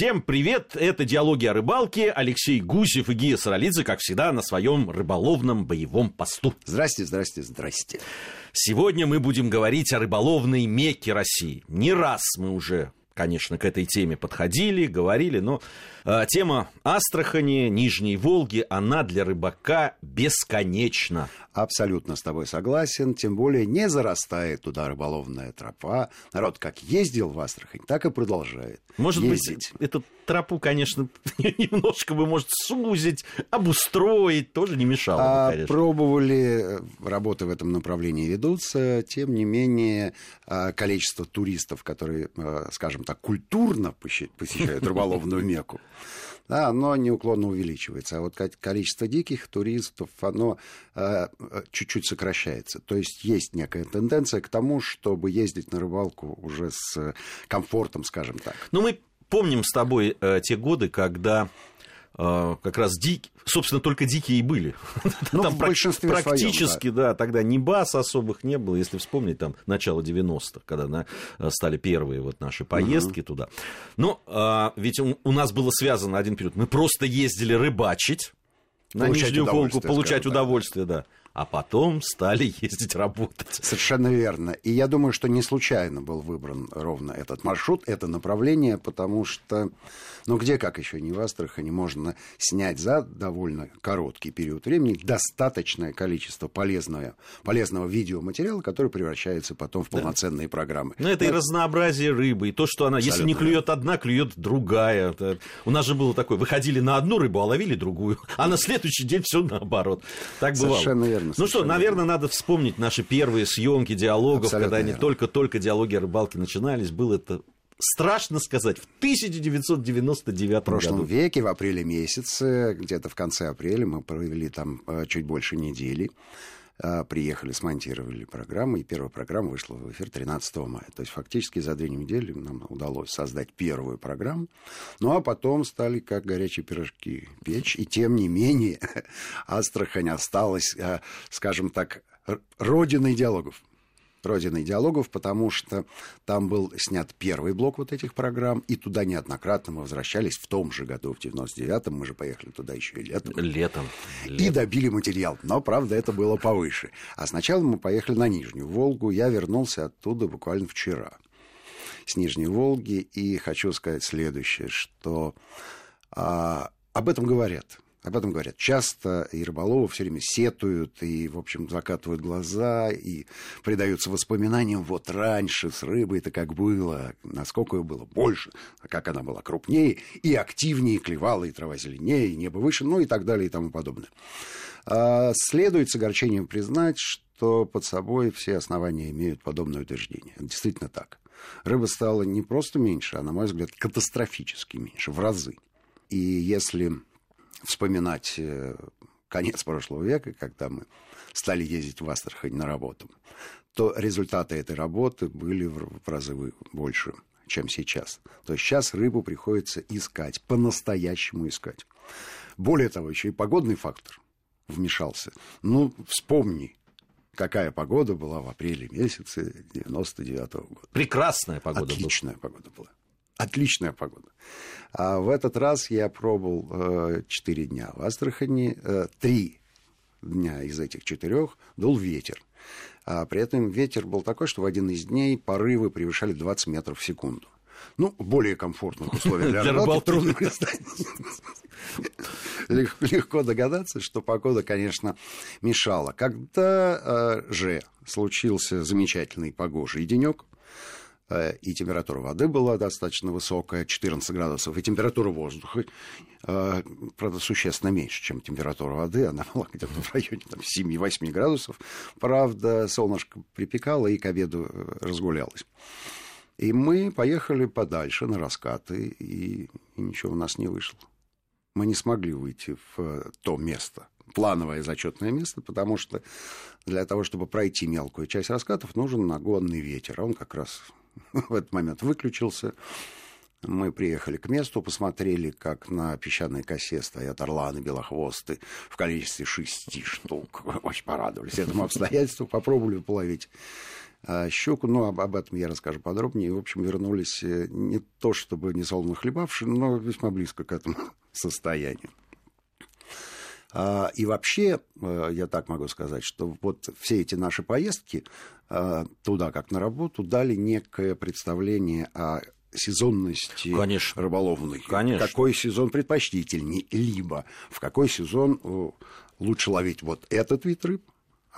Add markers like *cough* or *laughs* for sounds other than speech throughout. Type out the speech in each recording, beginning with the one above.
Всем привет! Это «Диалоги о рыбалке». Алексей Гусев и Гия Саралидзе, как всегда, на своем рыболовном боевом посту. Здрасте, здрасте, здрасте. Сегодня мы будем говорить о рыболовной мекке России. Не раз мы уже конечно, к этой теме подходили, говорили, но э, тема Астрахани, Нижней Волги, она для рыбака бесконечна. Абсолютно с тобой согласен, тем более не зарастает туда рыболовная тропа. Народ как ездил в Астрахань, так и продолжает Может ездить. быть, эту тропу, конечно, *laughs* немножко бы, может, сузить, обустроить, тоже не мешало бы, А, конечно. пробовали, работы в этом направлении ведутся, тем не менее а, количество туристов, которые, а, скажем так, культурно посещ- посещают *laughs* рыболовную Мекку, да, оно неуклонно увеличивается. А вот ко- количество диких туристов, оно а, чуть-чуть сокращается. То есть есть некая тенденция к тому, чтобы ездить на рыбалку уже с комфортом, скажем так. Ну, мы помним с тобой э, те годы, когда э, как раз дикие, собственно, только дикие и были. *laughs* Ну, там в большинстве своем, практически, да. тогда ни баз особых не было, если вспомнить, там, начало 90-х, когда на- э, стали первые вот наши поездки туда. Но а, ведь у, у нас было связано один период, мы просто ездили рыбачить на Получать Нижнюю Волгу, получать так. удовольствие, да. А потом стали ездить работать. Совершенно верно. И я думаю, что не случайно был выбран ровно этот маршрут, это направление, потому что, ну где как еще не в Астрахани можно снять за довольно короткий период времени достаточное количество полезного, полезного видеоматериала, который превращается потом в полноценные программы. Ну, это и разнообразие рыбы, и то, что она, если не Абсолютно клюет одна, клюет другая. Это- У нас же было такое, выходили на одну рыбу, а ловили другую, а на следующий день все наоборот. Так бывало. Совершенно верно, Ну что, совершенно наверное, надо вспомнить наши первые съемки диалогов, Абсолютно когда они верно. только-только диалоги о рыбалке начинались. Было это страшно сказать, в 1999 В прошлом году. веке, в апреле месяце, где-то в конце апреля, мы провели там э, чуть больше недели. Э, Приехали, смонтировали программу, и первая программа вышла в эфир 13 мая. То есть фактически за две недели нам удалось создать первую программу. Ну а потом стали как горячие пирожки печь. И тем не менее *laughs* Астрахань осталась, э, скажем так, родиной диалогов родиной диалогов, потому что там был снят первый блок вот этих программ, и туда неоднократно мы возвращались в том же году, в 99-м, мы же поехали туда еще и летом. Летом. И добили материал. Но, правда, это было повыше. А сначала мы поехали на Нижнюю Волгу. Я вернулся оттуда буквально вчера. С Нижней Волги. И хочу сказать следующее, что а, об этом говорят. Об этом говорят часто, и рыболовы все время сетуют, и, в общем, закатывают глаза, и предаются воспоминаниям, вот раньше с рыбой-то как было, насколько ее было больше, а как она была крупнее, и активнее, клевала, и трава зеленее, и небо выше, ну и так далее, и тому подобное. А, Следует с огорчением признать, что под собой все основания имеют подобное утверждение. Это действительно так. Рыба стала не просто меньше, а, на мой взгляд, катастрофически меньше, в разы. И если вспоминать э, конец прошлого века, когда мы стали ездить в Астрахань на работу, то результаты этой работы были в разы больше, чем сейчас. То есть сейчас рыбу приходится искать, по-настоящему искать. Более того, еще и погодный фактор вмешался. Ну, вспомни, какая погода была в апреле месяце 99 года. Прекрасная погода была. Отличная погода была. Отличная погода. А в этот раз я пробовал 4 дня в Астрахани. Э, Три дня из этих четырех дул ветер. А при этом ветер был такой, что в один из дней порывы превышали 20 метров в секунду. Ну, более комфортных условиях для Для рыбалки трудно представить. Лег- Легко догадаться, что погода, конечно, мешала. Когда э, же случился замечательный погожий денек, э, и температура воды была достаточно высокая, 14 градусов, и температура воздуха, э, правда, существенно меньше, чем температура воды, она была где-то в районе там, 7-8 градусов. Правда, солнышко припекало и к обеду э, разгулялось. И мы поехали подальше на раскаты, и, и ничего у нас не вышло. Мы не смогли выйти в э, то место, плановое зачетное место, потому что для того, чтобы пройти мелкую часть раскатов, нужен нагонный ветер. А он как раз в этот момент выключился. Мы приехали к месту, посмотрели, как на песчаной косе стоят орланы белохвосты в количестве шести штук. *laughs* Очень порадовались этому обстоятельству, попробовали половить А щуку, ну, об, об этом я расскажу подробнее. В общем, вернулись э, не то чтобы не солоно хлебавшие, но весьма близко к этому *laughs* состоянию. А, и вообще, э, я так могу сказать, что вот все эти наши поездки э, туда, как на работу, дали некое представление о сезонности Конечно. рыболовной. Конечно. Какой сезон предпочтительней, либо в какой сезон лучше ловить вот этот вид рыб,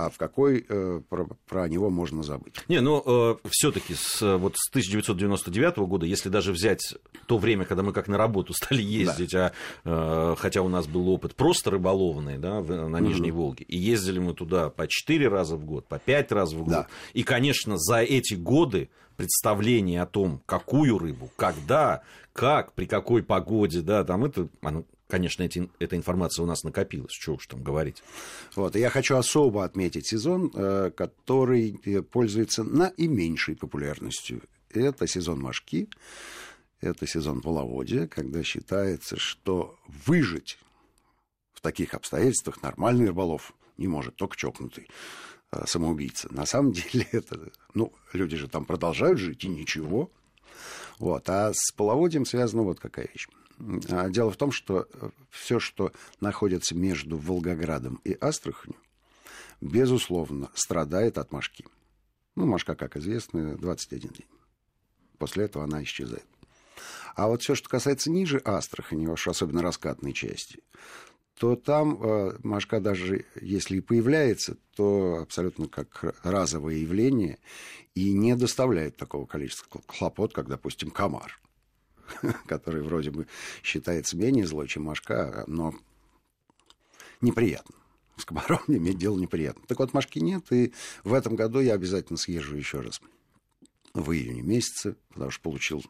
а в какой э, про, про него можно забыть. Не, ну э, все-таки с, вот с 1999 года, если даже взять то время, когда мы как на работу *laughs* стали ездить, да. а, э, хотя у нас был опыт просто рыболовный да, в, на Нижней угу. Волге, и ездили мы туда по 4 раза в год, по 5 раз в год. Да. И, конечно, за эти годы представление о том, какую рыбу, когда, как, при какой погоде, да, там это, оно, конечно, эти, эта информация у нас накопилась, что уж там говорить. Вот, я хочу особо отметить сезон, э, который э, пользуется наименьшей популярностью. Это сезон мошки, это сезон половодья, когда считается, что выжить в таких обстоятельствах нормальный рыболов не может, только чокнутый э, самоубийца. На самом деле *laughs* это, ну, люди же там продолжают жить, и ничего. Вот. А с половодьем связана вот какая вещь. А дело в том, что э, все, что находится между Волгоградом и Астраханью, безусловно, страдает от мошки. Ну, мошка, как известно, 21 день. После этого она исчезает. А вот все, что касается ниже Астрахани, уж особенно раскатной части, то там э, мошка даже если и появляется, то абсолютно как разовое явление и не доставляет такого количества хлопот, как, допустим, комар. *laughs* который вроде бы считается менее злой, чем Машка, но неприятно. С комаром иметь дело неприятно. Так вот, Машки нет, и в этом году я обязательно съезжу еще раз в июне месяце, потому что получил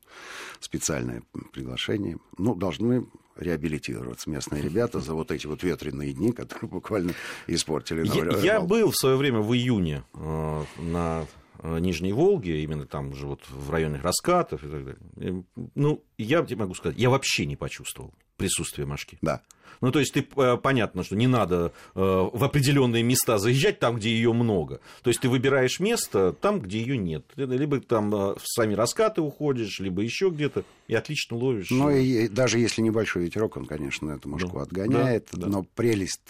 специальное приглашение. Ну, должны реабилитироваться местные ребята за вот эти вот ветреные дни, которые буквально испортили. Я, я был в свое время в июне э, на Э, Нижней Волги, именно там уже вот в районе раскатов и так далее. Ну, я тебе могу сказать, я вообще не почувствовал присутствие мошки. Да. Ну, то есть, ты, э, понятно, что не надо э, в определенные места заезжать там, где ее много. То есть, ты выбираешь место там, где ее нет. Либо там в сами раскаты уходишь, либо еще где-то, и отлично ловишь. Ну, и даже если небольшой ветерок, он, конечно, эту мошку да. отгоняет. Да, да. Но прелесть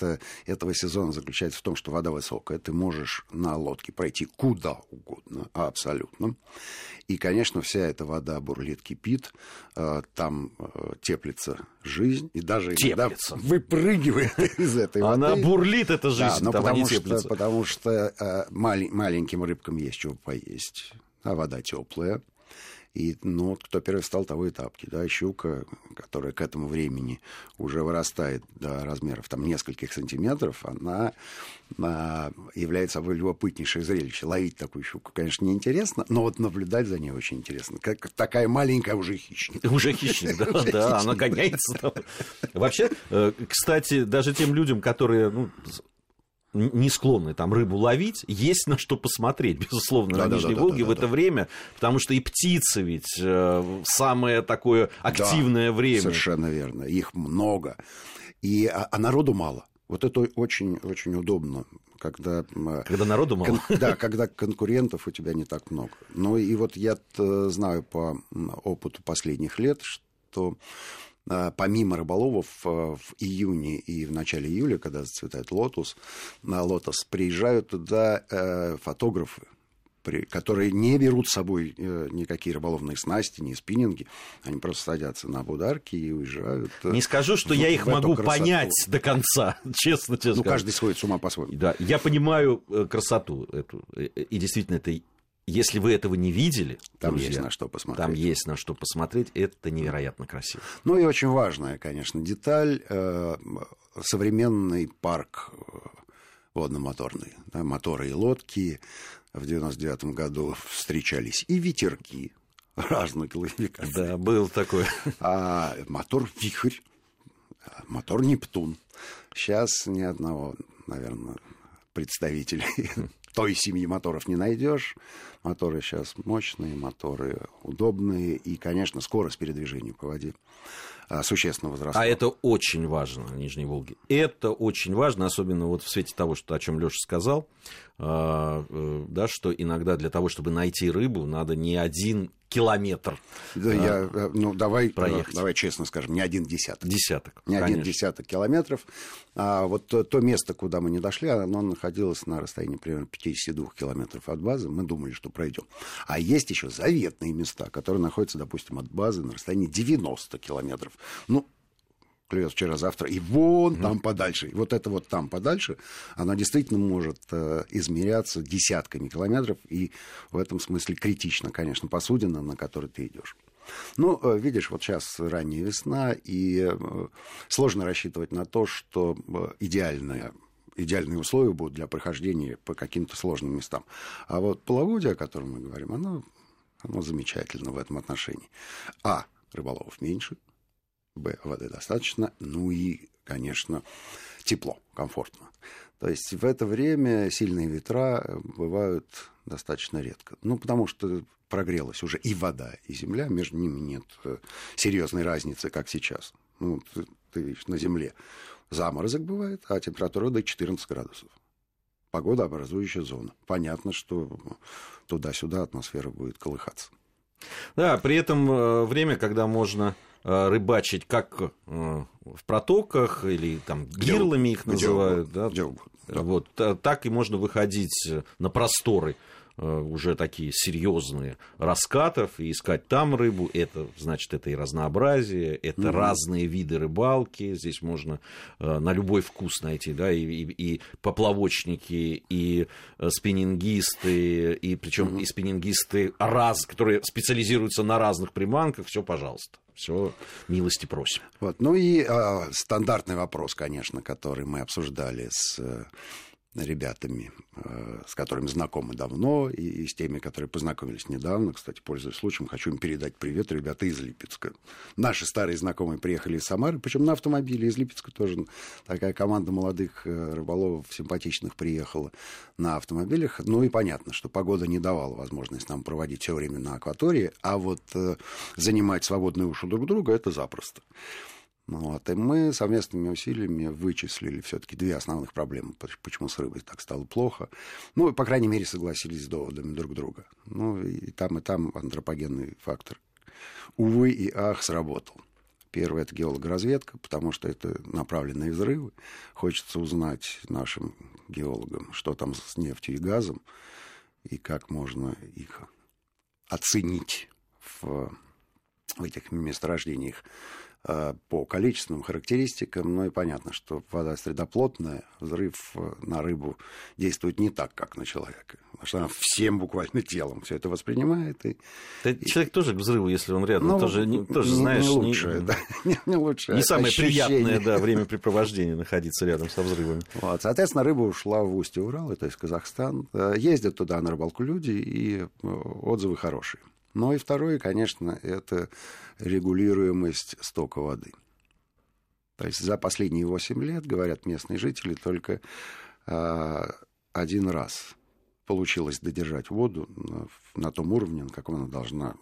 этого сезона заключается в том, что вода высокая. Ты можешь на лодке пройти куда угодно, абсолютно. И, конечно, вся эта вода бурлит, кипит, э, там э, теплится жизнь, и даже теплится. выпрыгивает *laughs* из этой воды. Она бурлит, эта жизнь, да, но там потому, что, потому что э, маленьким рыбкам есть чего поесть, а вода теплая. И, ну, вот кто первый встал, того и тапки. Да, щука, которая к этому времени уже вырастает до размеров там нескольких сантиметров, она а, является собой любопытнейшее зрелище. Ловить такую щуку, конечно, неинтересно, но вот наблюдать за ней очень интересно. Как такая маленькая уже хищник. Уже хищник, да, *laughs* да, она гоняется. Вообще, э, кстати, даже тем людям, которые ну, не склонны там рыбу ловить, есть на что посмотреть, *laughs* безусловно, да, на да, Нижней да, Волге да, да, в это да. время, потому что и птицы ведь э, самое такое активное да, время. Совершенно верно, их много, и, а, а народу мало. Вот это очень, очень удобно, когда... Когда народу мало? Кон, да, когда конкурентов у тебя не так много. Ну и вот я знаю по опыту последних лет, что помимо рыболовов э, в июне и в начале июля, когда зацветает лотос, лотос приезжают туда э, фотографы, которые не берут с собой э, никакие рыболовные снасти, ни спиннинги. Они просто садятся на бударки и уезжают. Не скажу, что в, я их могу красоту. понять до конца, *laughs* честно тебе Ну, каждый сходит с ума по-своему. Да, я понимаю красоту эту. И действительно, это если вы этого не видели, там друзья, есть на что посмотреть. Там есть на что посмотреть. Это невероятно красиво. Ну и очень важная, конечно, деталь. Э, современный парк э, водно-моторный. Да, моторы и лодки. В 99 году встречались и ветерки разной классификации. Да, был такой. А мотор «Вихрь», мотор «Нептун». Сейчас ни одного, наверное, представителей той семьи моторов не найдешь. Моторы сейчас мощные, моторы удобные, и, конечно, скорость передвижения по воде а, существенно возросла. А это очень важно в Нижней Волге. Это очень важно, особенно вот в свете того, что, о чем Леша сказал, а, э, да, что иногда для того, чтобы найти рыбу, надо не один километр. Да, а, я, э, ну, давай, э, проехать. давай честно скажем, не один десяток. Десяток. Не конечно. один десяток километров. А вот то, то место, куда мы не дошли, оно находилось на расстоянии примерно 52 километров от базы. Мы думали, что пройдем. А есть еще заветные места, которые находятся, допустим, от базы на расстоянии 90 километров. Ну, клюет вчера-завтра, и вон там подальше. И вот это вот там подальше, она действительно может э, измеряться десятками километров, и в этом смысле критично, конечно, посудина, на которой ты идешь. Ну, э, видишь, вот сейчас ранняя весна, и э, сложно рассчитывать на то, что э, идеальная идеальные условия будут для прохождения по каким-то сложным местам. А вот половодье, о котором мы говорим, оно, оно замечательно в этом отношении. А, рыболовов меньше, Б, воды достаточно, ну и, конечно, тепло, комфортно. То есть в это время сильные ветра бывают достаточно редко. Ну, потому что прогрелась уже и вода, и земля, между ними нет э, серьезной разницы, как сейчас. Ну, ты, ты видишь, на земле заморозок бывает, а температура до 14 градусов. Погода образующая зона. Понятно, что туда-сюда атмосфера будет колыхаться. Да, при этом э, время, когда можно Э, рыбачить как э, в протоках или там гирлами их называют, да, вот так и можно выходить на просторы уже такие серьезные раскатов и искать там рыбу. Это, значит, это и разнообразие, это mm разные виды рыбалки. Здесь можно э, на любой вкус найти, да, и, и, и поплавочники, и э, спиннингисты, и причем mm и спиннингисты раз, которые специализируются на разных приманках, все, пожалуйста. Все, милости просим. Вот. Ну и э, стандартный вопрос, конечно, который мы обсуждали с ребятами, э, с которыми знакомы давно, и, с теми, которые познакомились недавно. Кстати, пользуясь случаем, хочу им передать привет, ребята из Липецка. Наши старые знакомые приехали из Самары, причем на автомобиле из Липецка тоже такая команда молодых э, рыболовов симпатичных приехала на автомобилях. Ну и понятно, что погода не давала возможность нам проводить все время на акватории, а вот э, занимать свободные уши друг друга это запросто. Вот. И мы совместными усилиями вычислили все-таки две основных проблемы, почему с рыбой так стало плохо. Ну, по крайней мере, согласились с доводами друг друга. Ну, и там, и там антропогенный фактор, увы и ах, сработал. Первое – это геологоразведка, потому что это направленные взрывы. Хочется узнать нашим геологам, что там с нефтью и газом, и как можно их оценить в, в этих месторождениях. Э, по количественным характеристикам, ну и понятно, что вода средоплотная, взрыв э, на рыбу действует не так, как на человека. Потому что она всем буквально телом все это воспринимает. И, да и... Человек тоже к взрыву, если он рядом, ну, тоже, не, тоже знаешь... Не лучшее, не, да, *laughs* не, не лучшее Не самое ощущение. приятное да, *laughs* времяпрепровождение находиться рядом со взрывами. Вот, соответственно, рыба ушла в устье Урала, то есть Казахстан. Э, ездят туда на рыбалку люди, и отзывы хорошие. Ну и второе, конечно, это регулируемость стока воды. То есть за последние 8 лет, говорят местные жители, только э, один раз получилось додержать воду на, на том уровне, на каком она должна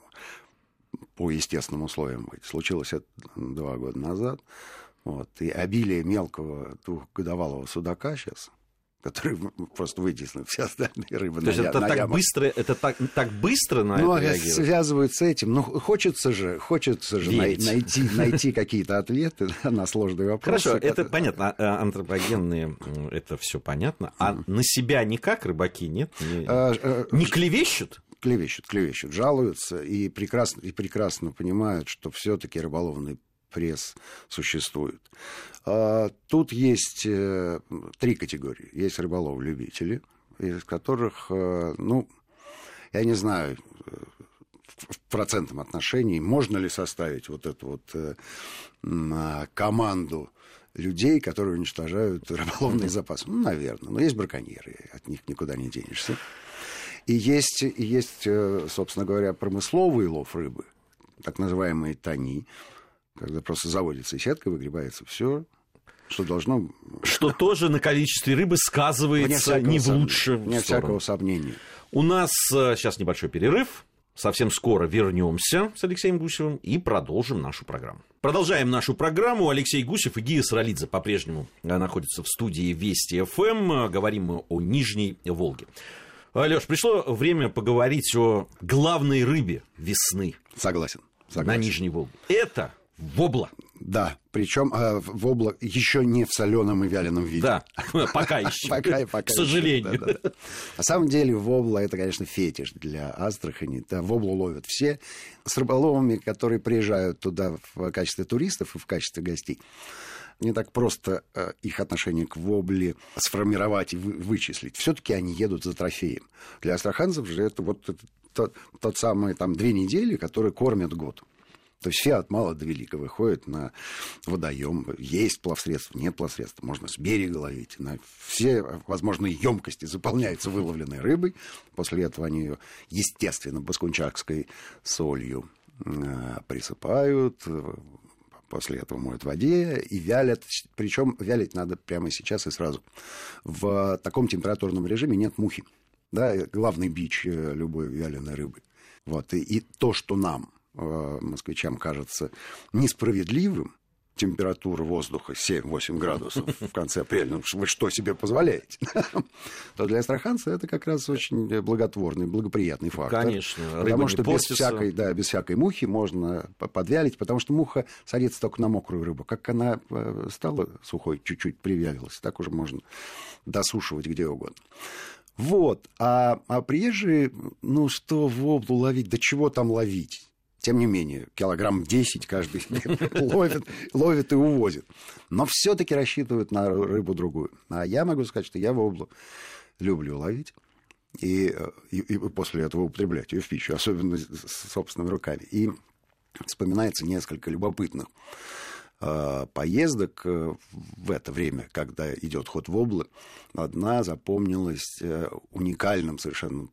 по естественным условиям быть. Случилось это два года назад. Вот. И обилие мелкого двухгодовалого судака сейчас который просто вытеснит все остальные рыбы. То на, есть это на так ямах. быстро, это так, так быстро на ну, это реагирует? связывают с этим. Ну, хочется же, хочется же най- найти, найти какие-то ответы *laughs* на сложные вопросы. Хорошо, это понятно. А, антропогенные, это все понятно. А на себя никак рыбаки, нет? Не, а, а, не клевещут? Клевещут, клевещут, жалуются и прекрасно, и прекрасно понимают, что все-таки рыболовный пресс существует. А, тут есть э, три категории. Есть рыболов-любители, из которых, э, ну, я не знаю, э, в процентном отношении, можно ли составить вот эту вот а, команду людей, которые уничтожают *laughs* рыболовный запас? Ну, наверное. Но есть браконьеры, от них никуда не денешься. И есть, и есть собственно говоря, промысловый лов рыбы, так называемые тони, когда просто заводится сетка, выгребается все, что должно... Что тоже на количестве рыбы сказывается не в лучшем Нет всякого сомнения. У нас сейчас небольшой перерыв. Совсем скоро вернемся с Алексеем Гусевым и продолжим нашу программу. Продолжаем нашу программу. Алексей Гусев и Гия Саралидзе по-прежнему находятся в студии Вести ФМ. Говорим мы о Нижней Волге. Алеш, пришло время поговорить о главной рыбе весны. Согласен. согласен. На Нижней Волге. Это вобла. Да, причем э, вобла еще не в соленом и вяленом виде. Да, *laughs* пока еще. Пока и пока. К сожалению. Да, да. На самом деле вобла это, конечно, фетиш для Астрахани. Да, воблу ловят все. С рыболовами, которые приезжают туда в качестве туристов и в качестве гостей не так просто э, их отношение к вобле сформировать и вы, вычислить. Все-таки они едут за трофеем. Для астраханцев же это вот это, тот, тот самый там две недели, которые кормят год. То есть все от мала до велика выходят на водоем. Есть плавсредства, нет плавсредств. Можно с берега ловить. На все возможные емкости заполняются выловленной рыбой. После этого они ее, естественно, баскунчакской солью э, присыпают, после этого моют в воде и вялят. Причем вялить надо прямо сейчас и сразу. В таком температурном режиме нет мухи. Да, главный бич э, любой вяленой рыбы. Вот. И, и то, что нам Э, москвичам кажется несправедливым, температура воздуха 7-8 градусов в конце апреля, ну, вы что себе позволяете, *laughs* то для астраханца это как раз очень благотворный, благоприятный фактор. Конечно. Потому что без всякой, да, без всякой мухи можно подвялить, потому что муха садится только на мокрую рыбу. Как она э, стала сухой, чуть-чуть привялилась, так уже можно досушивать где угодно. Вот. А, а приезжие, ну что в облу ловить? Да чего там ловить? Тем не менее, килограмм 10 каждый *laughs* ловит, ловит и увозит. Но все-таки рассчитывают на рыбу другую. А я могу сказать, что я воблу люблю ловить. И, и, и после этого употреблять ее в пищу, особенно с собственными руками. И вспоминается несколько любопытных Э, поездок э, в это время, когда идет ход в облы, одна запомнилась э, уникальным совершенно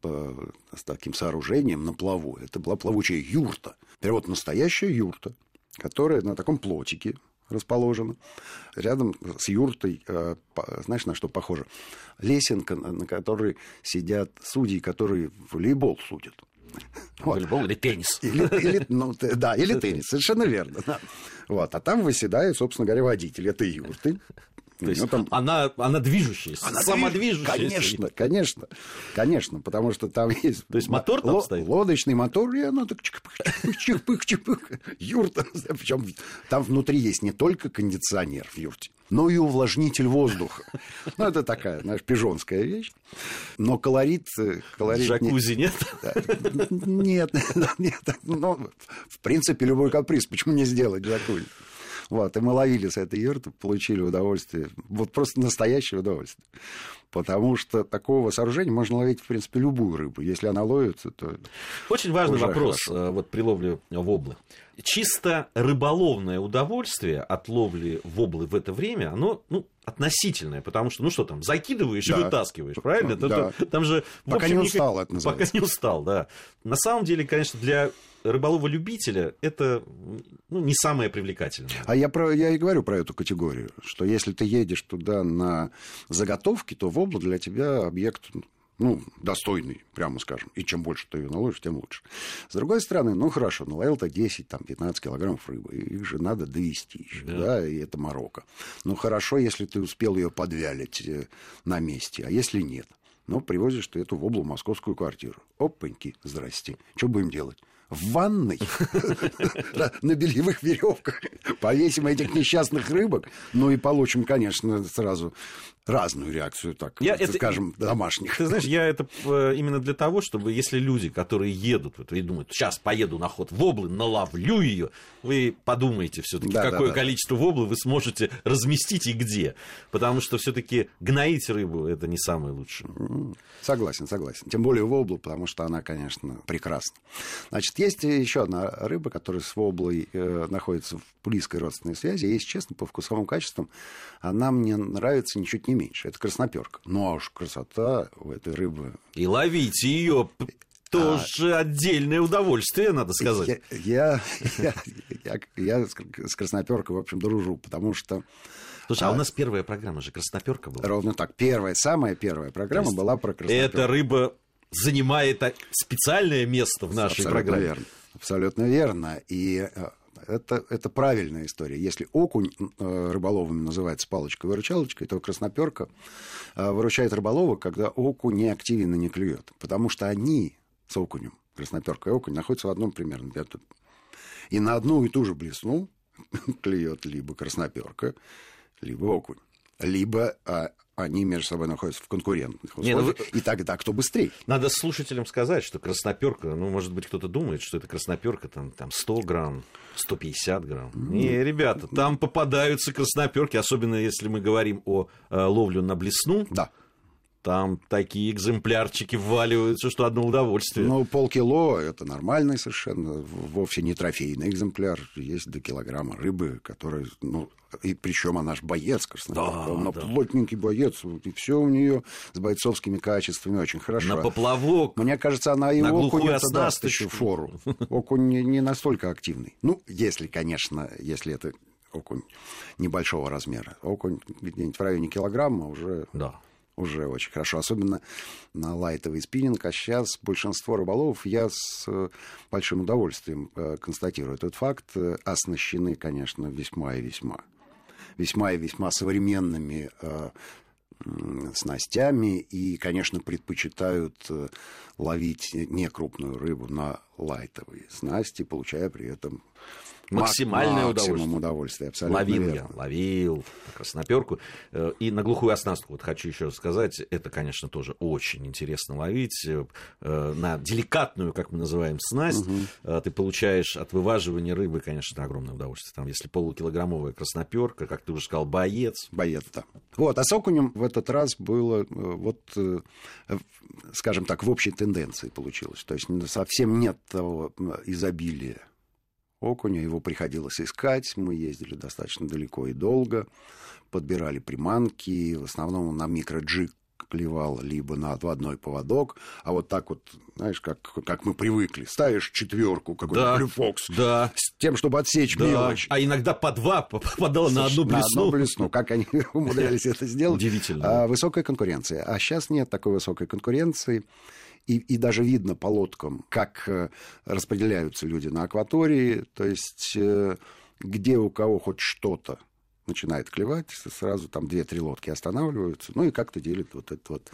с таким сооружением на плаву. Это была плавучая юрта. Перевод настоящая юрта, которая на таком плотике расположена. Рядом с юртой, знаешь, на что похоже? Лесенка, на которой сидят судьи, которые волейбол судят. Вот. Волейбол или теннис. Или, или, ну, да, или теннис, совершенно верно. Да. Вот. А там выседает, собственно говоря, водитель этой юрты. То есть там... она, она движущаяся, она самодвижущаяся. Конечно, конечно, конечно, потому что там есть... То есть мотор там стоит? Лодочный мотор, и она так чик-пых-чик-пых, юрта. Причем там внутри есть не только кондиционер в юрте, но и увлажнитель воздуха. Ну, это такая, знаешь, пижонская вещь. Но колорит... Э, колорит Джакузи нет? Нет, *laughs* нет. Ну, в принципе, любой каприз. Почему не сделать джакузи? Вот, и мы ловили с этой юрты, получили удовольствие, вот просто настоящее удовольствие. Потому что такого сооружения можно ловить, в принципе, любую рыбу. Если она ловится, то... Очень важный вопрос хорошо. Э, вот при ловле воблы. Чисто рыболовное удовольствие от ловли воблы в это время, оно ну, относительное, потому что, ну что там, закидываешь да. и вытаскиваешь, правильно? Да. Там же, Пока общем, не устал, это называется. Пока не устал, да. На самом деле, конечно, для рыболова-любителя это ну, не самое привлекательное. А я, про, я и говорю про эту категорию, что если ты едешь туда на заготовки, то вобла для тебя объект ну, достойный, прямо скажем. И чем больше ты ее наложишь, тем лучше. С другой стороны, ну, хорошо, наловил-то 10, там, 15 килограммов рыбы. Их же надо довести еще, да. да, и это Марокко. Ну, хорошо, если ты успел ее подвялить э, на месте, а если нет? Ну, привозишь ты эту воблу в московскую квартиру. Опаньки, здрасте. Что будем делать? В ванной *laughs* на бельевых веревках повесим этих несчастных рыбок, ну и получим, конечно, сразу разную реакцию, так я скажем, это, домашних. Ты знаешь, я это э, именно для того, чтобы если люди, которые едут и думают, сейчас поеду на ход воблы, наловлю ее, вы подумайте все-таки, да, какое да, количество да. воблы вы сможете разместить и где. Потому что все-таки гноить рыбу это не самое лучшее. Согласен, согласен. Тем более воблу, потому что она, конечно, прекрасна. Значит, есть еще одна рыба, которая с воблой э, находится в близкой родственной связи. Если честно, по вкусовым качествам она мне нравится ничуть не меньше. Это красноперка. Ну а уж красота у этой рыбы. И ловите ее тоже а... отдельное удовольствие, надо сказать. Я, я, я, я, я с красноперкой, в общем, дружу, потому что Слушай, а, а у нас первая программа же красноперка была. Ровно так. Первая, самая первая программа была про красноперку. Эта рыба занимает специальное место в нашей Абсолютно программе. Верно. Абсолютно верно. И э, это, это правильная история. Если окунь э, рыболовами называется палочкой-выручалочкой, то красноперка э, выручает рыболова, когда окунь не активен и не клюет. Потому что они с окунем, красноперка и окунь, находятся в одном примерно методе. И на одну и ту же блесну *laughs* клюет либо красноперка, либо окунь. Либо а, они между собой находятся в конкурентных условиях, Не, ну, и тогда кто быстрее. Надо слушателям сказать, что красноперка, ну, может быть, кто-то думает, что это красноперка там, там 100 грамм, 150 грамм. Mm. Не, ребята, там попадаются красноперки, особенно если мы говорим о э, ловле на блесну. Да. Там такие экземплярчики вваливаются, что одно удовольствие. Ну, полкило – это нормальный совершенно, вовсе не трофейный экземпляр. Есть до килограмма рыбы, которая, ну, и причем она же боец, да, она да. плотненький боец, и все у нее с бойцовскими качествами очень хорошо. На поплавок. Мне кажется, она и на окунь это даст еще фору. Окунь не, не настолько активный. Ну, если, конечно, если это окунь небольшого размера. Окунь где-нибудь в районе килограмма уже... Да уже очень хорошо, особенно на лайтовый спиннинг. А сейчас большинство рыболовов, я с э, большим удовольствием э, констатирую этот факт, э, оснащены, конечно, весьма и весьма. Весьма и весьма современными снастями и, конечно, предпочитают ловить некрупную рыбу на лайтовые снасти, получая при этом Максимальное удовольствие. удовольствие. Абсолютно ловил верно. я, ловил красноперку. Э, и на глухую оснастку, вот хочу еще сказать, это, конечно, тоже очень интересно ловить. Э, на деликатную, как мы называем, снасть угу. ты получаешь от вываживания рыбы, конечно, огромное удовольствие. Там, если полукилограммовая красноперка, как ты уже сказал, боец. Боец, да. Вот, а с окунем в этот раз было вот, скажем так, в общей тенденции получилось. То есть совсем нет того изобилия окуня. Его приходилось искать. Мы ездили достаточно далеко и долго. Подбирали приманки. В основном на микроджиг клевал либо на отводной поводок, а вот так вот, знаешь, как, как мы привыкли, ставишь четверку, какой-то да, блюфокс, да. с тем, чтобы отсечь да. мелочь. А иногда по два попадало на одну блесну. На одну блесну, как они *laughs* умудрялись это сделать. Удивительно. А, высокая конкуренция. А сейчас нет такой высокой конкуренции. И, и даже видно по лодкам, как э, распределяются люди на акватории, то есть э, где у кого хоть что-то начинает клевать, сразу там две-три лодки останавливаются, ну и как-то делят вот этот вот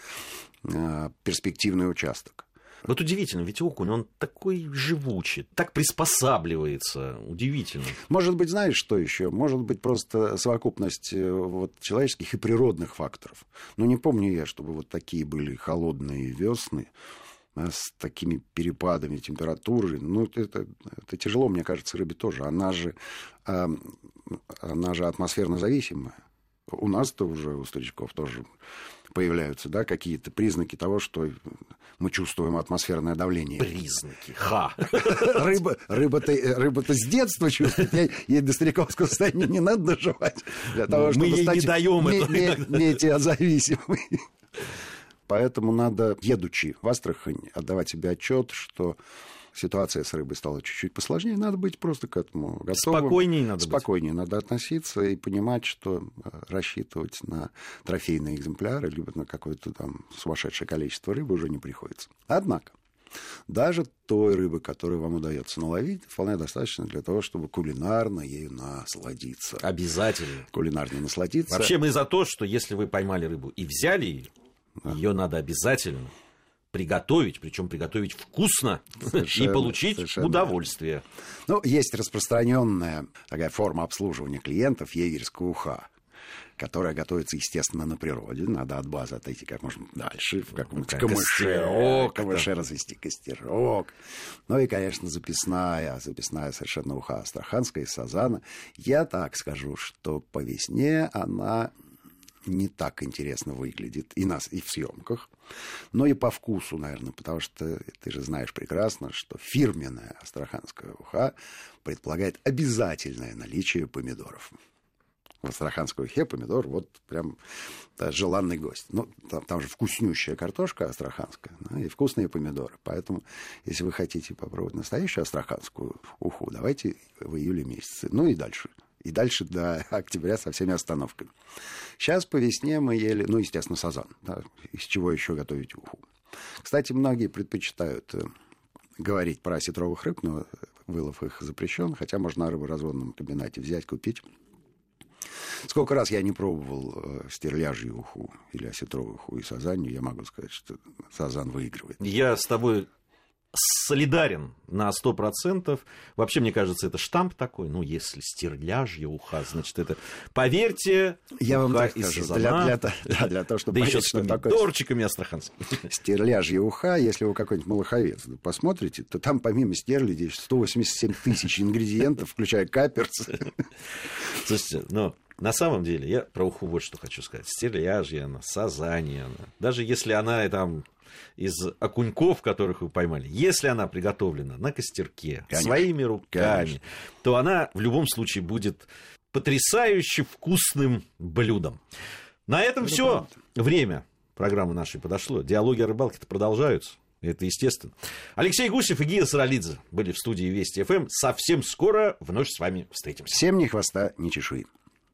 э, перспективный участок. Вот удивительно, ведь окунь, он такой живучий, так приспосабливается, удивительно. Может быть, знаешь, что еще? Может быть, просто совокупность вот, человеческих и природных факторов. Ну, не помню я, чтобы вот такие были холодные весны, с такими перепадами температуры. Ну, это, это тяжело, мне кажется, рыбе тоже. Она же, она же атмосферно зависимая. У нас-то уже, у старичков тоже появляются да, какие-то признаки того, что мы чувствуем атмосферное давление. Признаки. Ха. *laughs* Рыба, рыба-то, рыба-то с детства чувствует. Ей, ей до стариковского состояния не надо доживать. Для того, чтобы мы ей стать не даем это. Метеозависимой. Поэтому надо, едучи в Астрахань, отдавать себе отчет, что ситуация с рыбой стала чуть-чуть посложнее, надо быть просто к этому готовым. Спокойнее надо Спокойнее быть. надо относиться и понимать, что э, рассчитывать на трофейные экземпляры, либо на какое-то там сумасшедшее количество рыбы уже не приходится. Однако, даже той рыбы, которую вам удается наловить, вполне достаточно для того, чтобы кулинарно ею насладиться. Обязательно. Кулинарно насладиться. Вообще мы за то, что если вы поймали рыбу и взяли ее, да. Ее надо обязательно приготовить, причем приготовить вкусно совершенно, и получить совершенно. удовольствие. Ну, есть распространенная такая форма обслуживания клиентов егерская уха которая готовится, естественно, на природе. Надо от базы отойти как можно дальше, в каком-нибудь камыше, камыше развести костерок. Ну и, конечно, записная, записная совершенно уха астраханская из сазана. Я так скажу, что по весне она не так интересно выглядит и нас, и в съемках, но и по вкусу, наверное, потому что ты же знаешь прекрасно, что фирменная астраханская уха предполагает обязательное наличие помидоров. в астраханской ухе помидор вот прям да, желанный гость. Ну, там, там же вкуснющая картошка астраханская да, и вкусные помидоры. Поэтому, если вы хотите попробовать настоящую астраханскую уху, давайте в июле месяце. Ну и дальше. И дальше до *laughs* октября со всеми остановками. Сейчас по весне мы ели, ну, естественно, сазан. Да, из чего еще готовить уху. Кстати, многие предпочитают э, говорить про осетровых рыб, но вылов их запрещен, хотя можно на рыборазводном комбинате взять, купить. Сколько раз я не пробовал э, стерляжью уху или осетровую уху и сазанью, я могу сказать, что сазан выигрывает. Я с тобой солидарен на 100%. Вообще, мне кажется, это штамп такой. Ну, если стерляжья уха, значит, это... Поверьте, Я вам так скажу, для, для, *laughs* для, для того, чтобы да еще понять, с что такое помидорчиками астраханскими. *laughs* стерляжья уха, если вы какой-нибудь малаховец посмотрите, то там помимо стерлядей 187 тысяч ингредиентов, включая каперцы. *laughs* Слушайте, ну, на самом деле, я про уху вот что хочу сказать. Стерляжья она, сазанья она. Даже если она там из окуньков, которых вы поймали, если она приготовлена на костерке, Конечно. своими руками, Конечно. то она в любом случае будет потрясающе вкусным блюдом. На этом Это все. правда. Время программы нашей подошло. Диалоги о рыбалке-то продолжаются. Это естественно. Алексей Гусев и Гия Саралидзе были в студии Вести ФМ. Совсем скоро вновь с вами встретимся. Всем ни хвоста, ни чешуи.